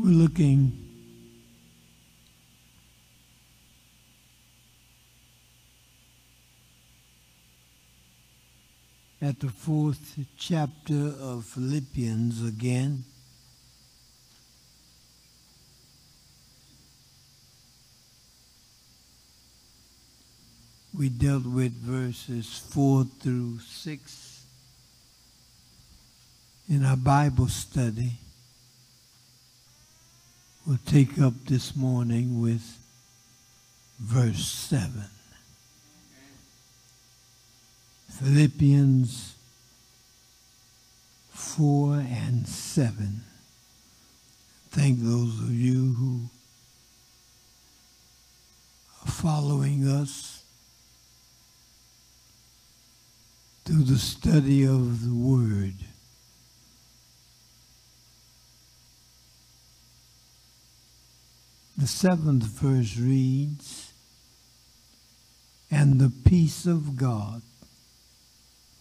We're looking at the fourth chapter of Philippians again. We dealt with verses 4 through 6 in our Bible study. We'll take up this morning with verse 7. Philippians 4 and 7. Thank those of you who are following us through the study of the Word. The seventh verse reads, And the peace of God,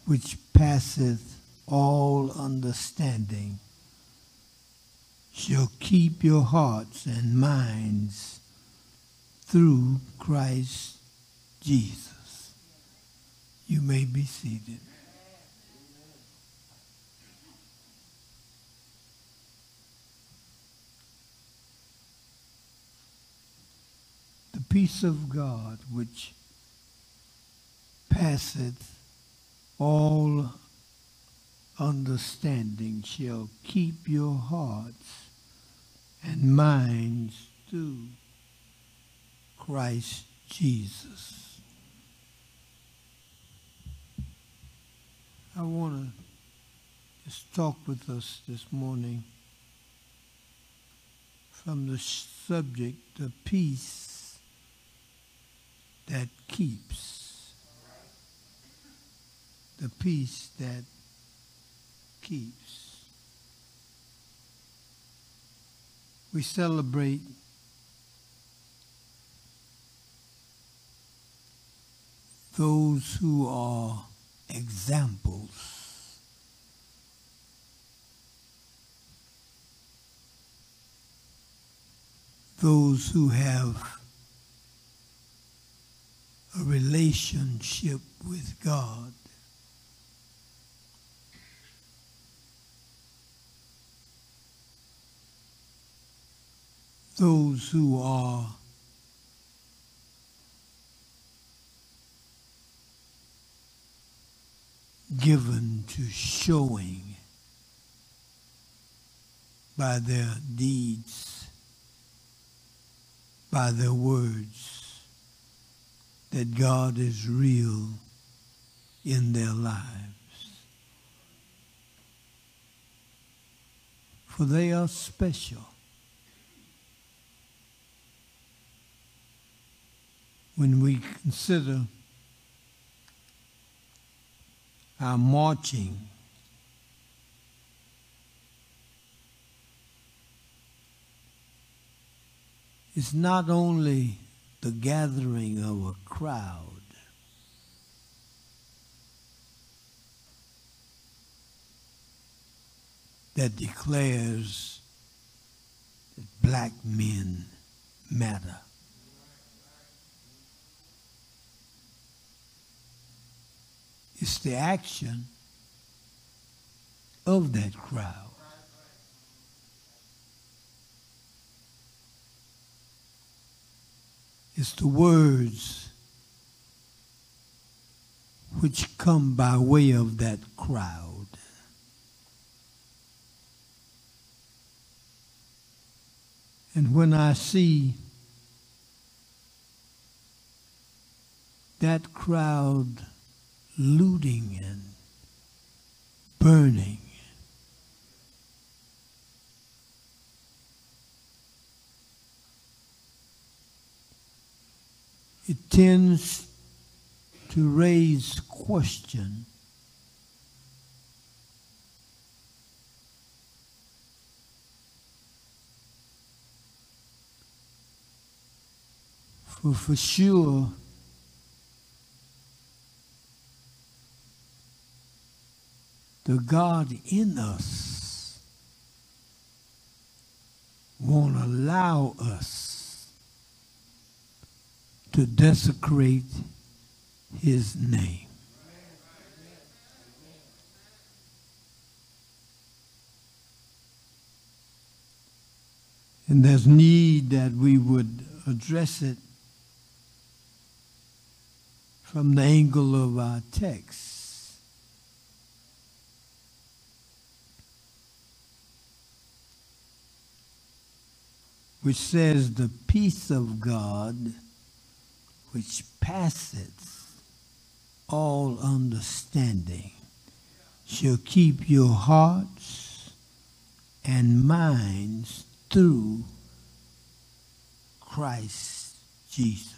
which passeth all understanding, shall keep your hearts and minds through Christ Jesus. You may be seated. The peace of God, which passeth all understanding, shall keep your hearts and minds through Christ Jesus. I want to just talk with us this morning from the subject of peace that keeps. The peace that keeps. We celebrate those who are examples. Those who have a relationship with God. Those who are given to showing by their deeds, by their words, that God is real in their lives. For they are special. When we consider our marching it's not only the gathering of a crowd, that declares that black men matter. It's the action of that crowd. It's the words which come by way of that crowd. And when I see that crowd looting and burning, it tends to raise question. For for sure the God in us won't allow us to desecrate his name. And there's need that we would address it from the angle of our text. Which says, The peace of God, which passeth all understanding, shall keep your hearts and minds through Christ Jesus.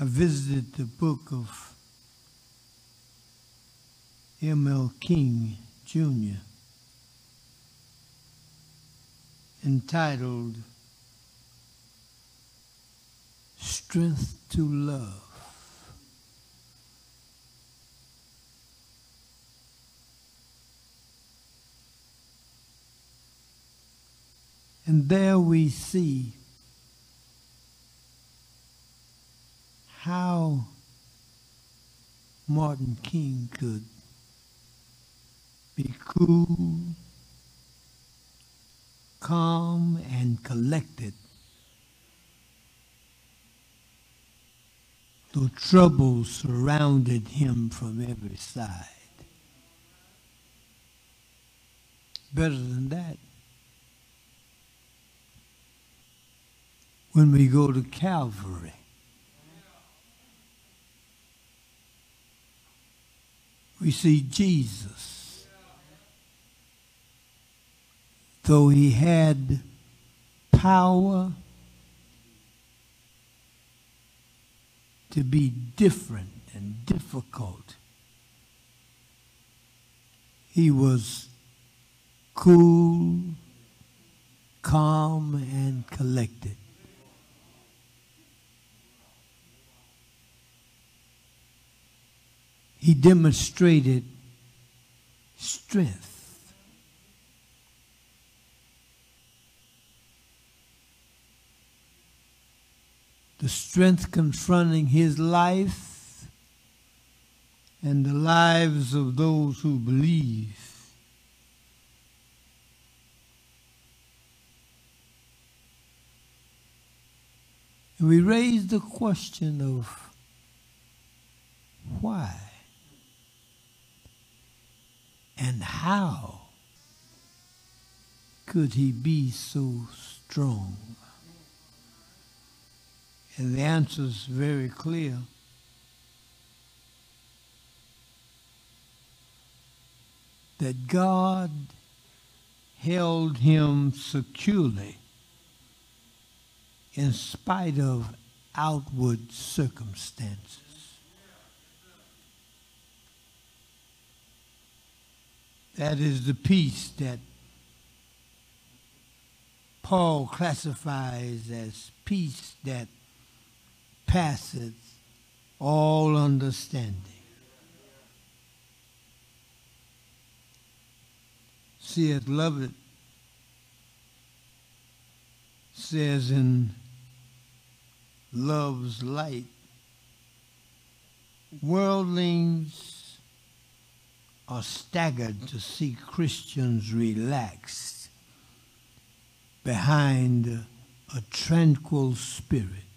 I visited the book of M.L. King Jr. entitled Strength to Love. And there we see how Martin King could be cool, calm, and collected. Though troubles surrounded him from every side. Better than that, when we go to Calvary, we see Jesus. Though he had power to be different and difficult, he was cool, calm, and collected. he demonstrated strength. The strength confronting his life and the lives of those who believe. And we raise the question of why? And how could he be so strong? And the answer is very clear. That God held him securely in spite of outward circumstances. That is the peace that Paul classifies as peace that passeth all understanding. C.S. Lovett says in Love's Light, worldlings are staggered to see Christians relaxed behind a tranquil spirit,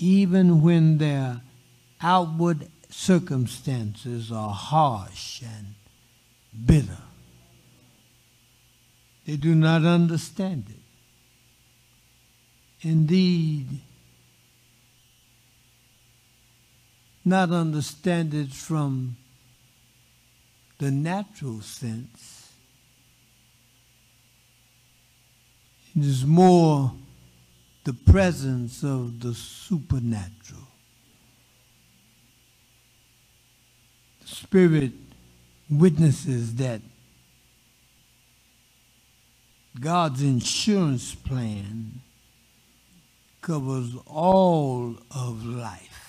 even when their outward circumstances are harsh and bitter. They do not understand it. Indeed, not understand it from the natural sense. It is more the presence of the supernatural. The Spirit witnesses that God's insurance plan covers all of life.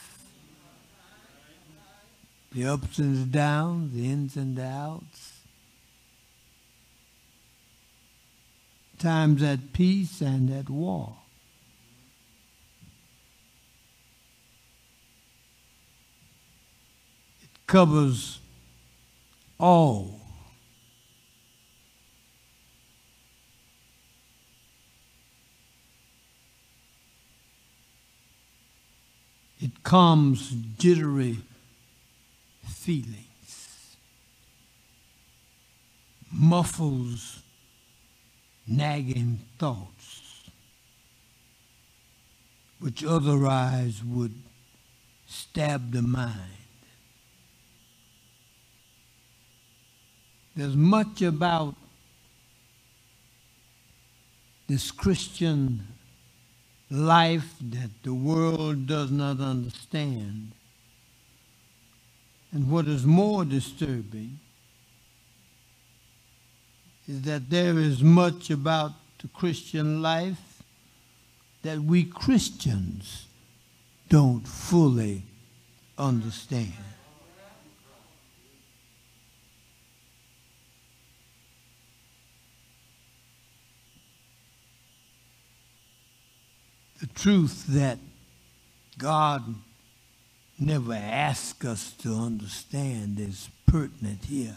the ups and the downs, the ins and the outs, times at peace and at war. It covers all. It calms jittery feelings, muffles nagging thoughts, which otherwise would stab the mind. There's much about this Christian life that the world does not understand. And what is more disturbing is that there is much about the Christian life that we Christians don't fully understand. The truth that God never asked us to understand is pertinent here.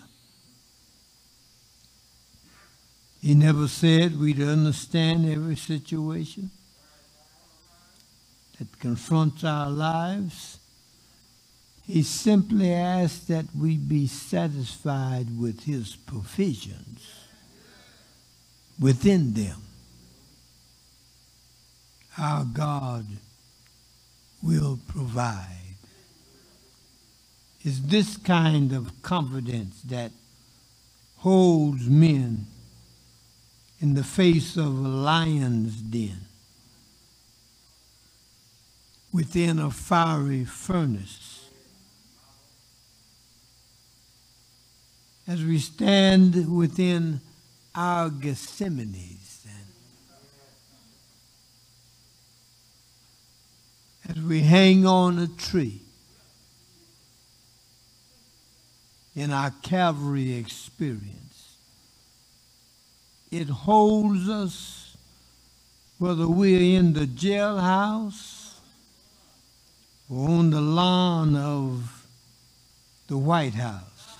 He never said we'd understand every situation that confronts our lives. He simply asked that we be satisfied with his provisions within them our God will provide. It's this kind of confidence that holds men in the face of a lion's den within a fiery furnace. As we stand within our Gethsemane, as we hang on a tree in our Calvary experience. It holds us whether we're in the jailhouse or on the lawn of the White House.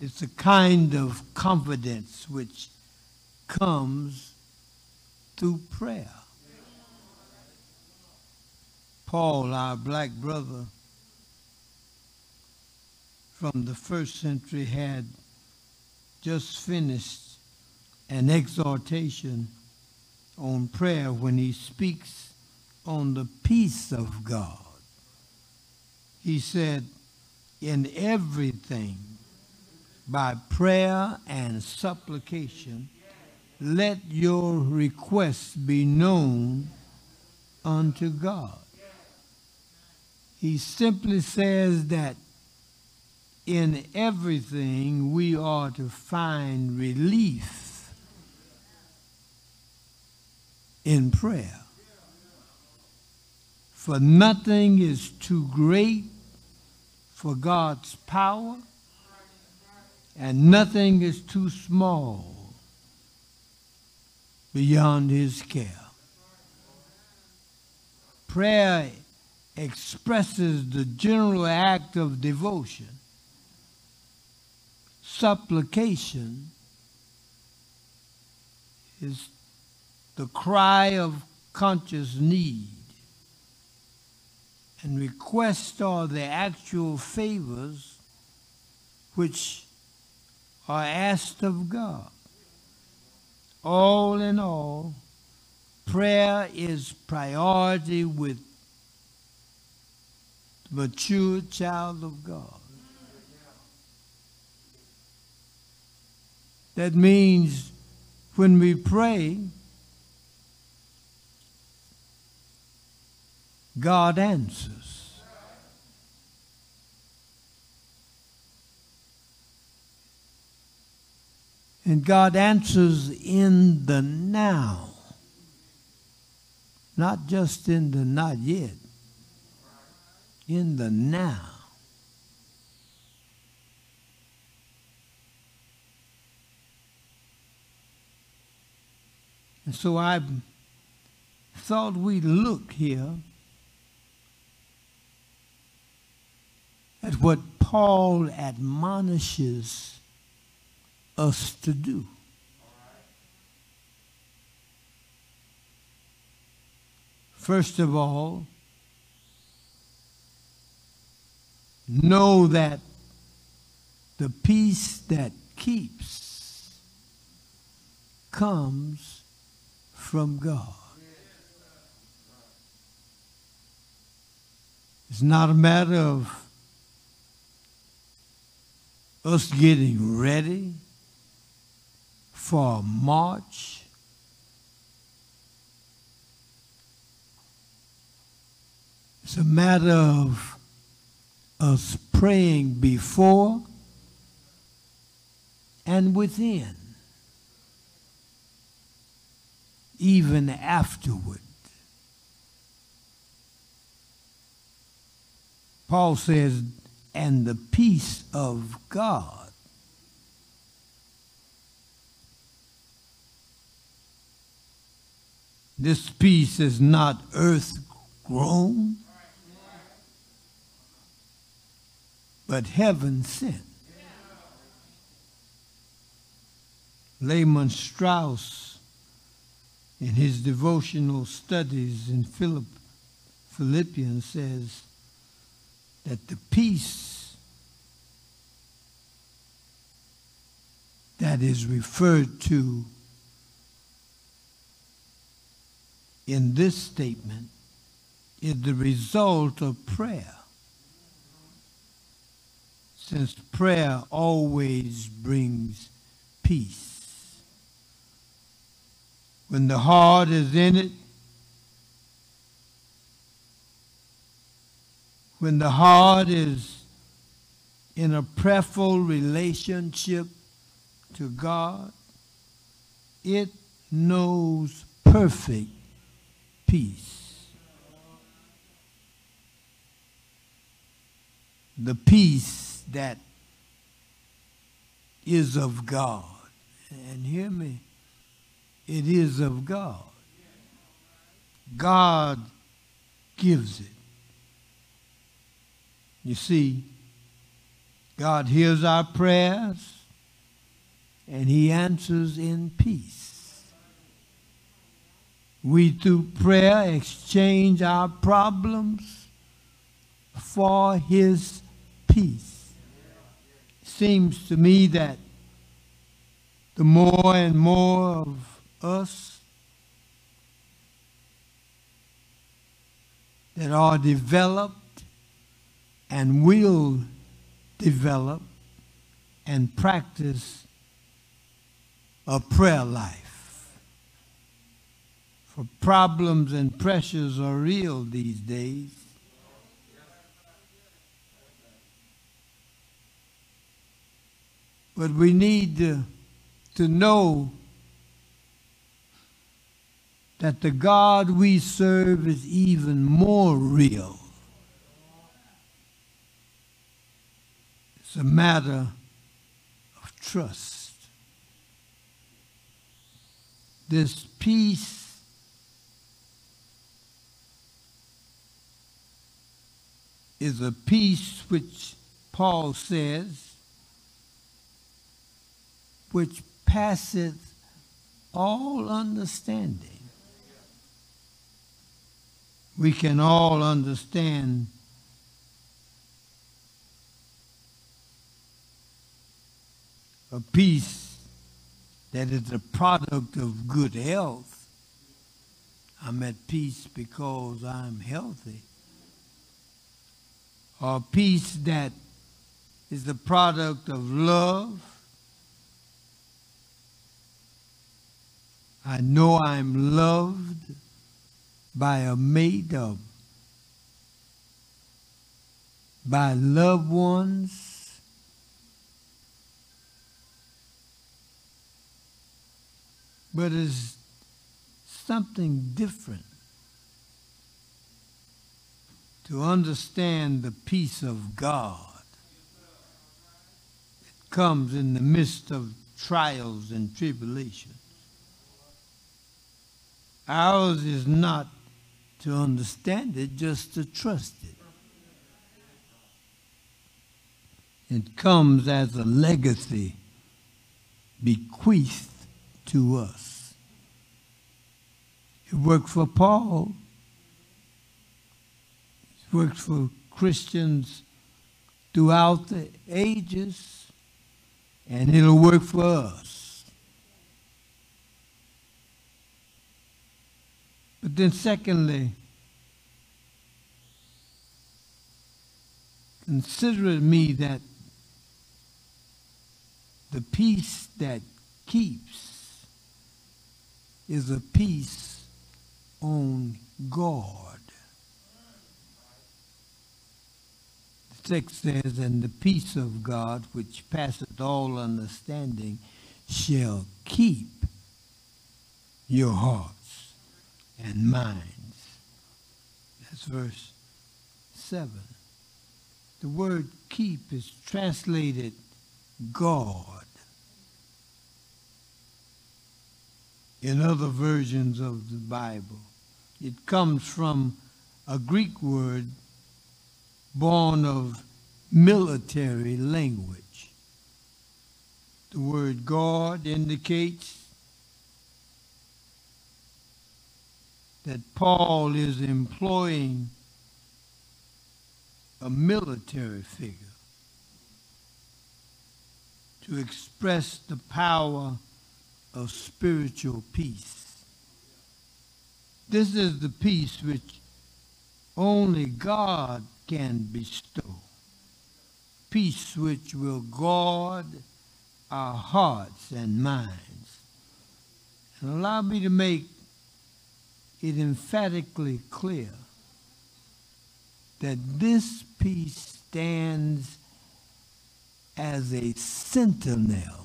It's a kind of confidence which comes through prayer. Paul, our black brother from the first century, had just finished an exhortation on prayer when he speaks on the peace of God. He said, In everything, by prayer and supplication, let your requests be known unto God. He simply says that in everything we are to find relief in prayer. For nothing is too great for God's power, and nothing is too small beyond His care. Prayer expresses the general act of devotion. Supplication is the cry of conscious need. And requests are the actual favors which are asked of God. All in all, prayer is priority with mature child of God. That means when we pray, God answers. And God answers in the now, not just in the not yet. In the now. And so I thought we'd look here at what Paul admonishes us to do. First of all, know that the peace that keeps comes from God. It's not a matter of us getting ready for a march. It's a matter of us praying before and within, even afterward. Paul says, and the peace of God. This peace is not earth grown, but heaven sent. Lehman Strauss, in his devotional studies in Philipp, Philippians, says, that the peace that is referred to in this statement is the result of prayer. Since prayer always brings peace. When the heart is in it, when the heart is in a prayerful relationship to God, it knows perfect peace. The peace that is of God. And hear me, it is of God. God gives it. You see, God hears our prayers and He answers in peace. We, through prayer, exchange our problems for His peace. Seems to me that the more and more of us that are developed and will develop and practice a prayer life. For problems and pressures are real these days. But we need to, to know that the God we serve is even more real It's a matter of trust. This peace is a peace which Paul says, which passeth all understanding. We can all understand a peace that is the product of good health. I'm at peace because I'm healthy. Or peace that is the product of love. I know I'm loved by a mate of by loved ones but it's something different to understand the peace of God that comes in the midst of trials and tribulations. Ours is not to understand it, just to trust it. It comes as a legacy bequeathed to us. It worked for Paul. It worked for Christians throughout the ages, and it'll work for us. But then, secondly, consider it me that the peace that keeps is a peace on God. The text says, And the peace of God, which passeth all understanding, shall keep your hearts and minds. That's verse 7. The word keep is translated God. in other versions of the Bible. It comes from a Greek word born of military language. The word God indicates that Paul is employing a military figure to express the power of spiritual peace. This is the peace which only God can bestow. Peace which will guard our hearts and minds. And allow me to make it emphatically clear that this peace stands as a sentinel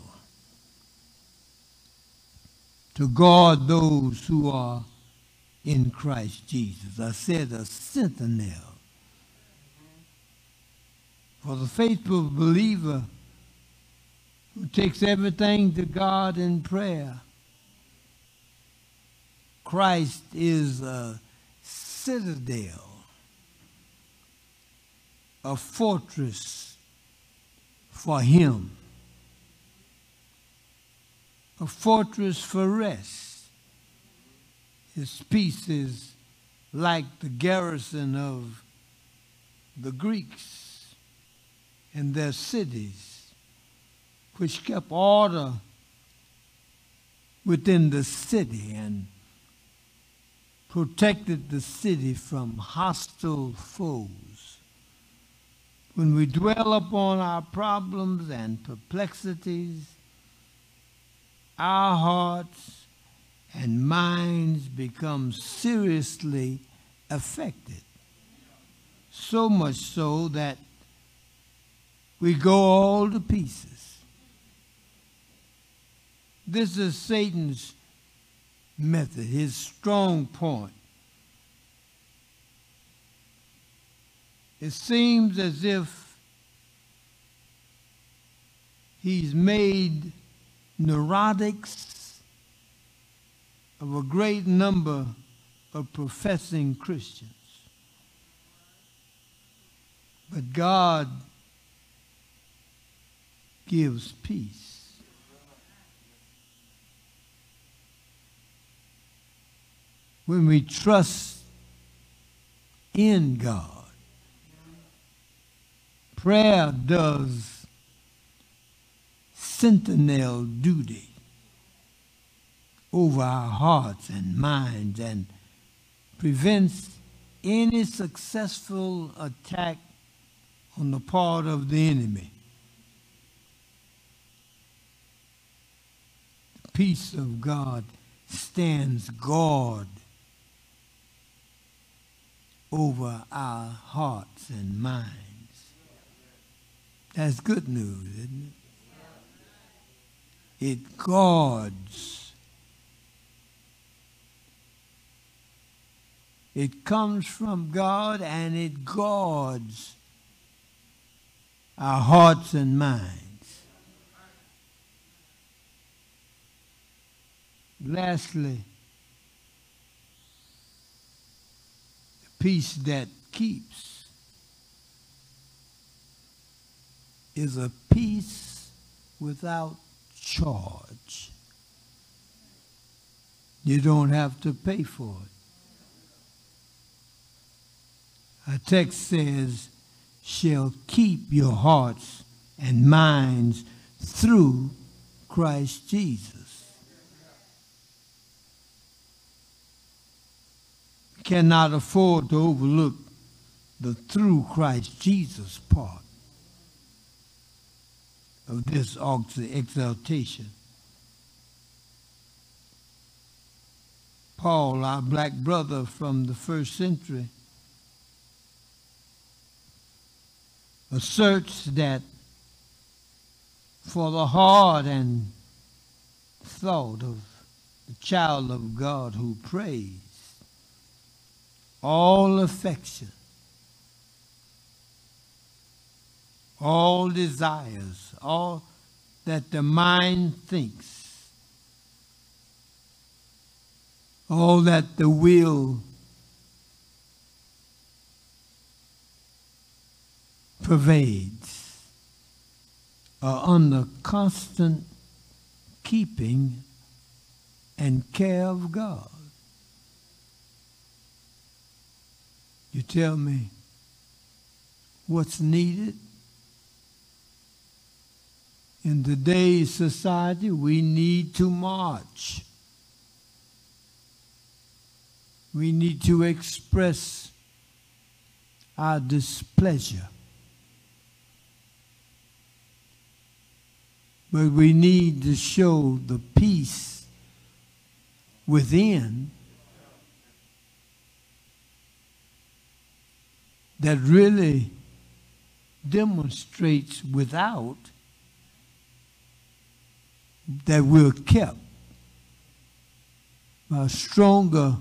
to guard those who are in Christ Jesus. I said a sentinel. For the faithful believer who takes everything to God in prayer, Christ is a citadel, a fortress for him a fortress for rest. His peace is like the garrison of the Greeks in their cities, which kept order within the city and protected the city from hostile foes. When we dwell upon our problems and perplexities, our hearts and minds become seriously affected. So much so that we go all to pieces. This is Satan's method, his strong point. It seems as if he's made neurotics of a great number of professing Christians. But God gives peace. When we trust in God, prayer does sentinel duty over our hearts and minds and prevents any successful attack on the part of the enemy. The peace of God stands guard over our hearts and minds. That's good news, isn't it? it guards It comes from God and it guards our hearts and minds. Lastly, peace that keeps is a peace without charge. You don't have to pay for it. Our text says, shall keep your hearts and minds through Christ Jesus. Cannot afford to overlook the through Christ Jesus part of this exaltation. Paul, our black brother from the first century, asserts that for the heart and thought of the child of God who prays, all affection, all desires, all that the mind thinks, all that the will pervades are under constant keeping and care of God. You tell me what's needed? In today's society, we need to march. We need to express our displeasure But we need to show the peace within that really demonstrates without that we're kept by a stronger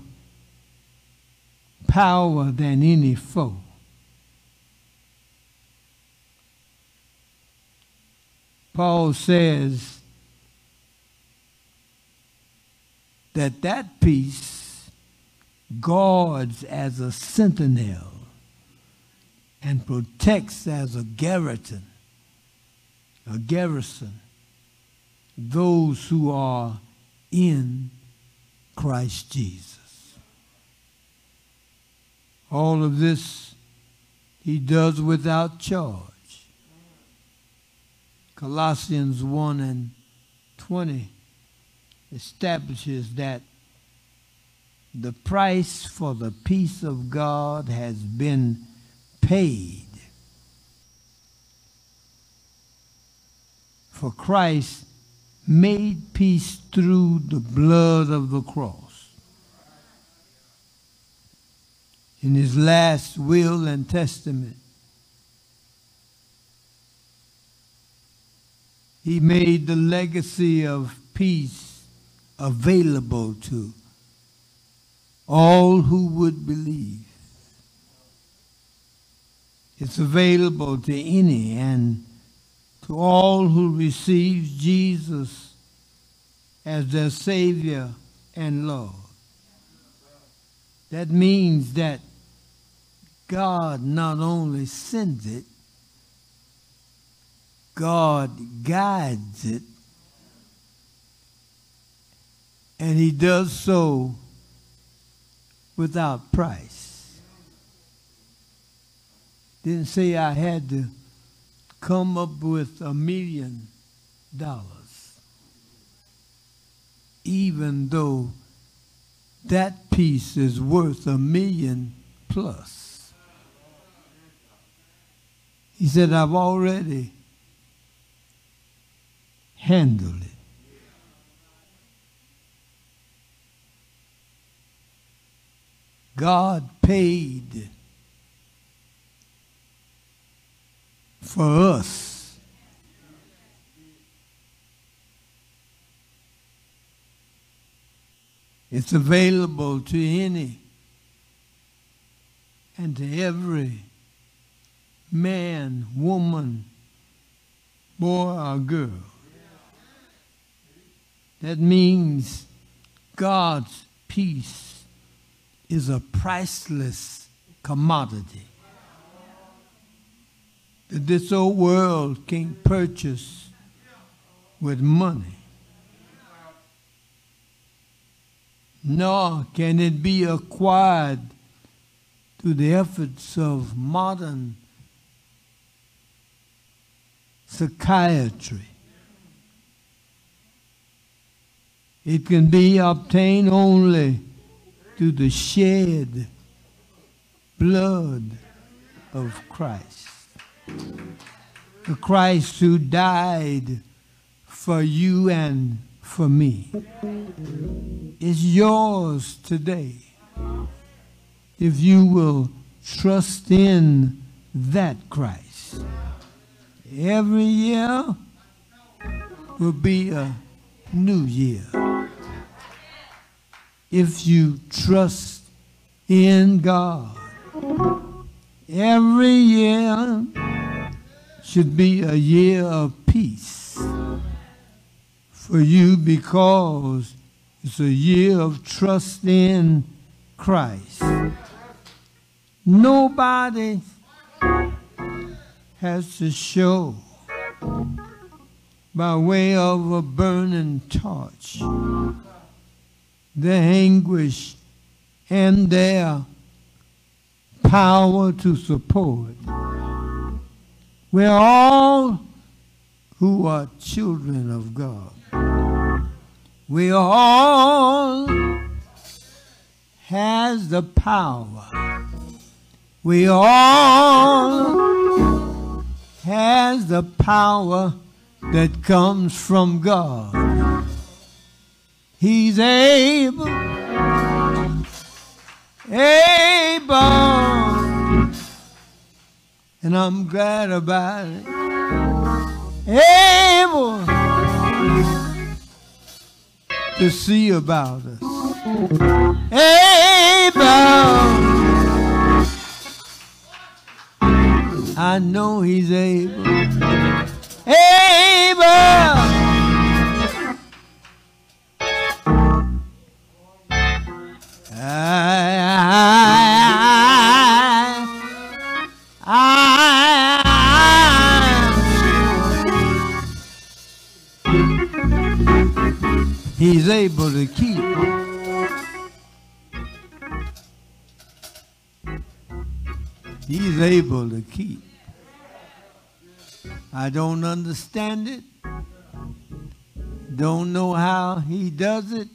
power than any foe. Paul says that that peace guards as a sentinel and protects as a garrison, a garrison, those who are in Christ Jesus. All of this he does without charge. Colossians 1 and 20 establishes that the price for the peace of God has been paid. For Christ made peace through the blood of the cross. In his last will and testament, He made the legacy of peace available to all who would believe. It's available to any and to all who receive Jesus as their Savior and Lord. That means that God not only sends it, God guides it, and He does so without price. Didn't say I had to come up with a million dollars, even though that peace is worth a million plus. He said, I've already handled it. God paid for us. It's available to any and to every man, woman, boy, or girl. That means God's peace is a priceless commodity that this old world can't purchase with money. Nor can it be acquired through the efforts of modern psychiatry. It can be obtained only through the shed blood of Christ. The Christ who died for you and for me is yours today if you will trust in that Christ. Every year will be a new year if you trust in God. Every year should be a year of peace for you because it's a year of trust in Christ. Nobody has to show by way of a burning torch their anguish and their power to support. We're all who are children of God. We all has the power. We all has the power that comes from God. He's able, able, and I'm glad about it. Able to see about us. Able. I know he's able. Able. He's able to keep. He's able to keep. I don't understand it. Don't know how he does it.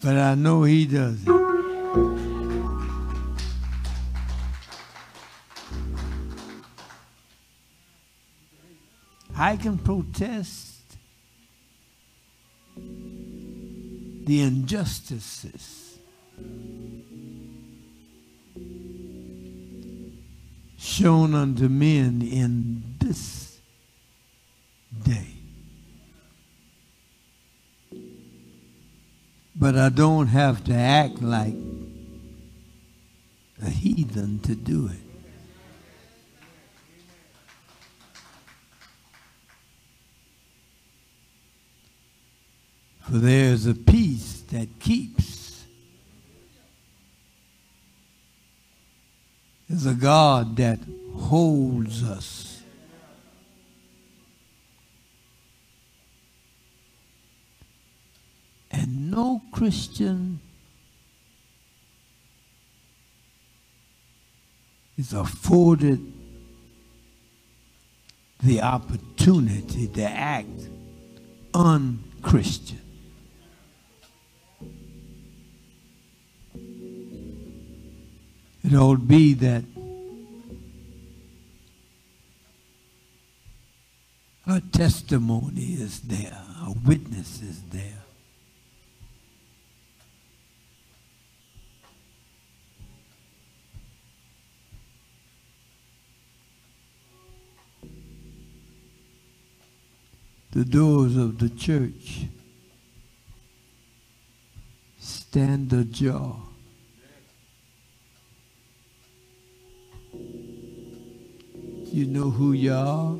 But I know he does it. I can protest the injustices shown unto men in this day. But I don't have to act like a heathen to do it. For there is a peace that keeps. There's a God that holds us. And no Christian is afforded the opportunity to act unchristian. It ought be that a testimony is there, a witness is there. The doors of the church stand ajar You know who you are.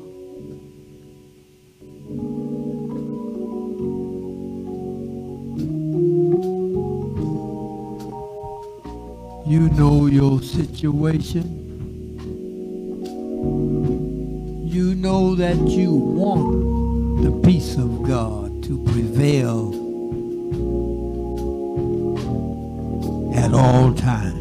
You know your situation. You know that you want the peace of God to prevail at all times.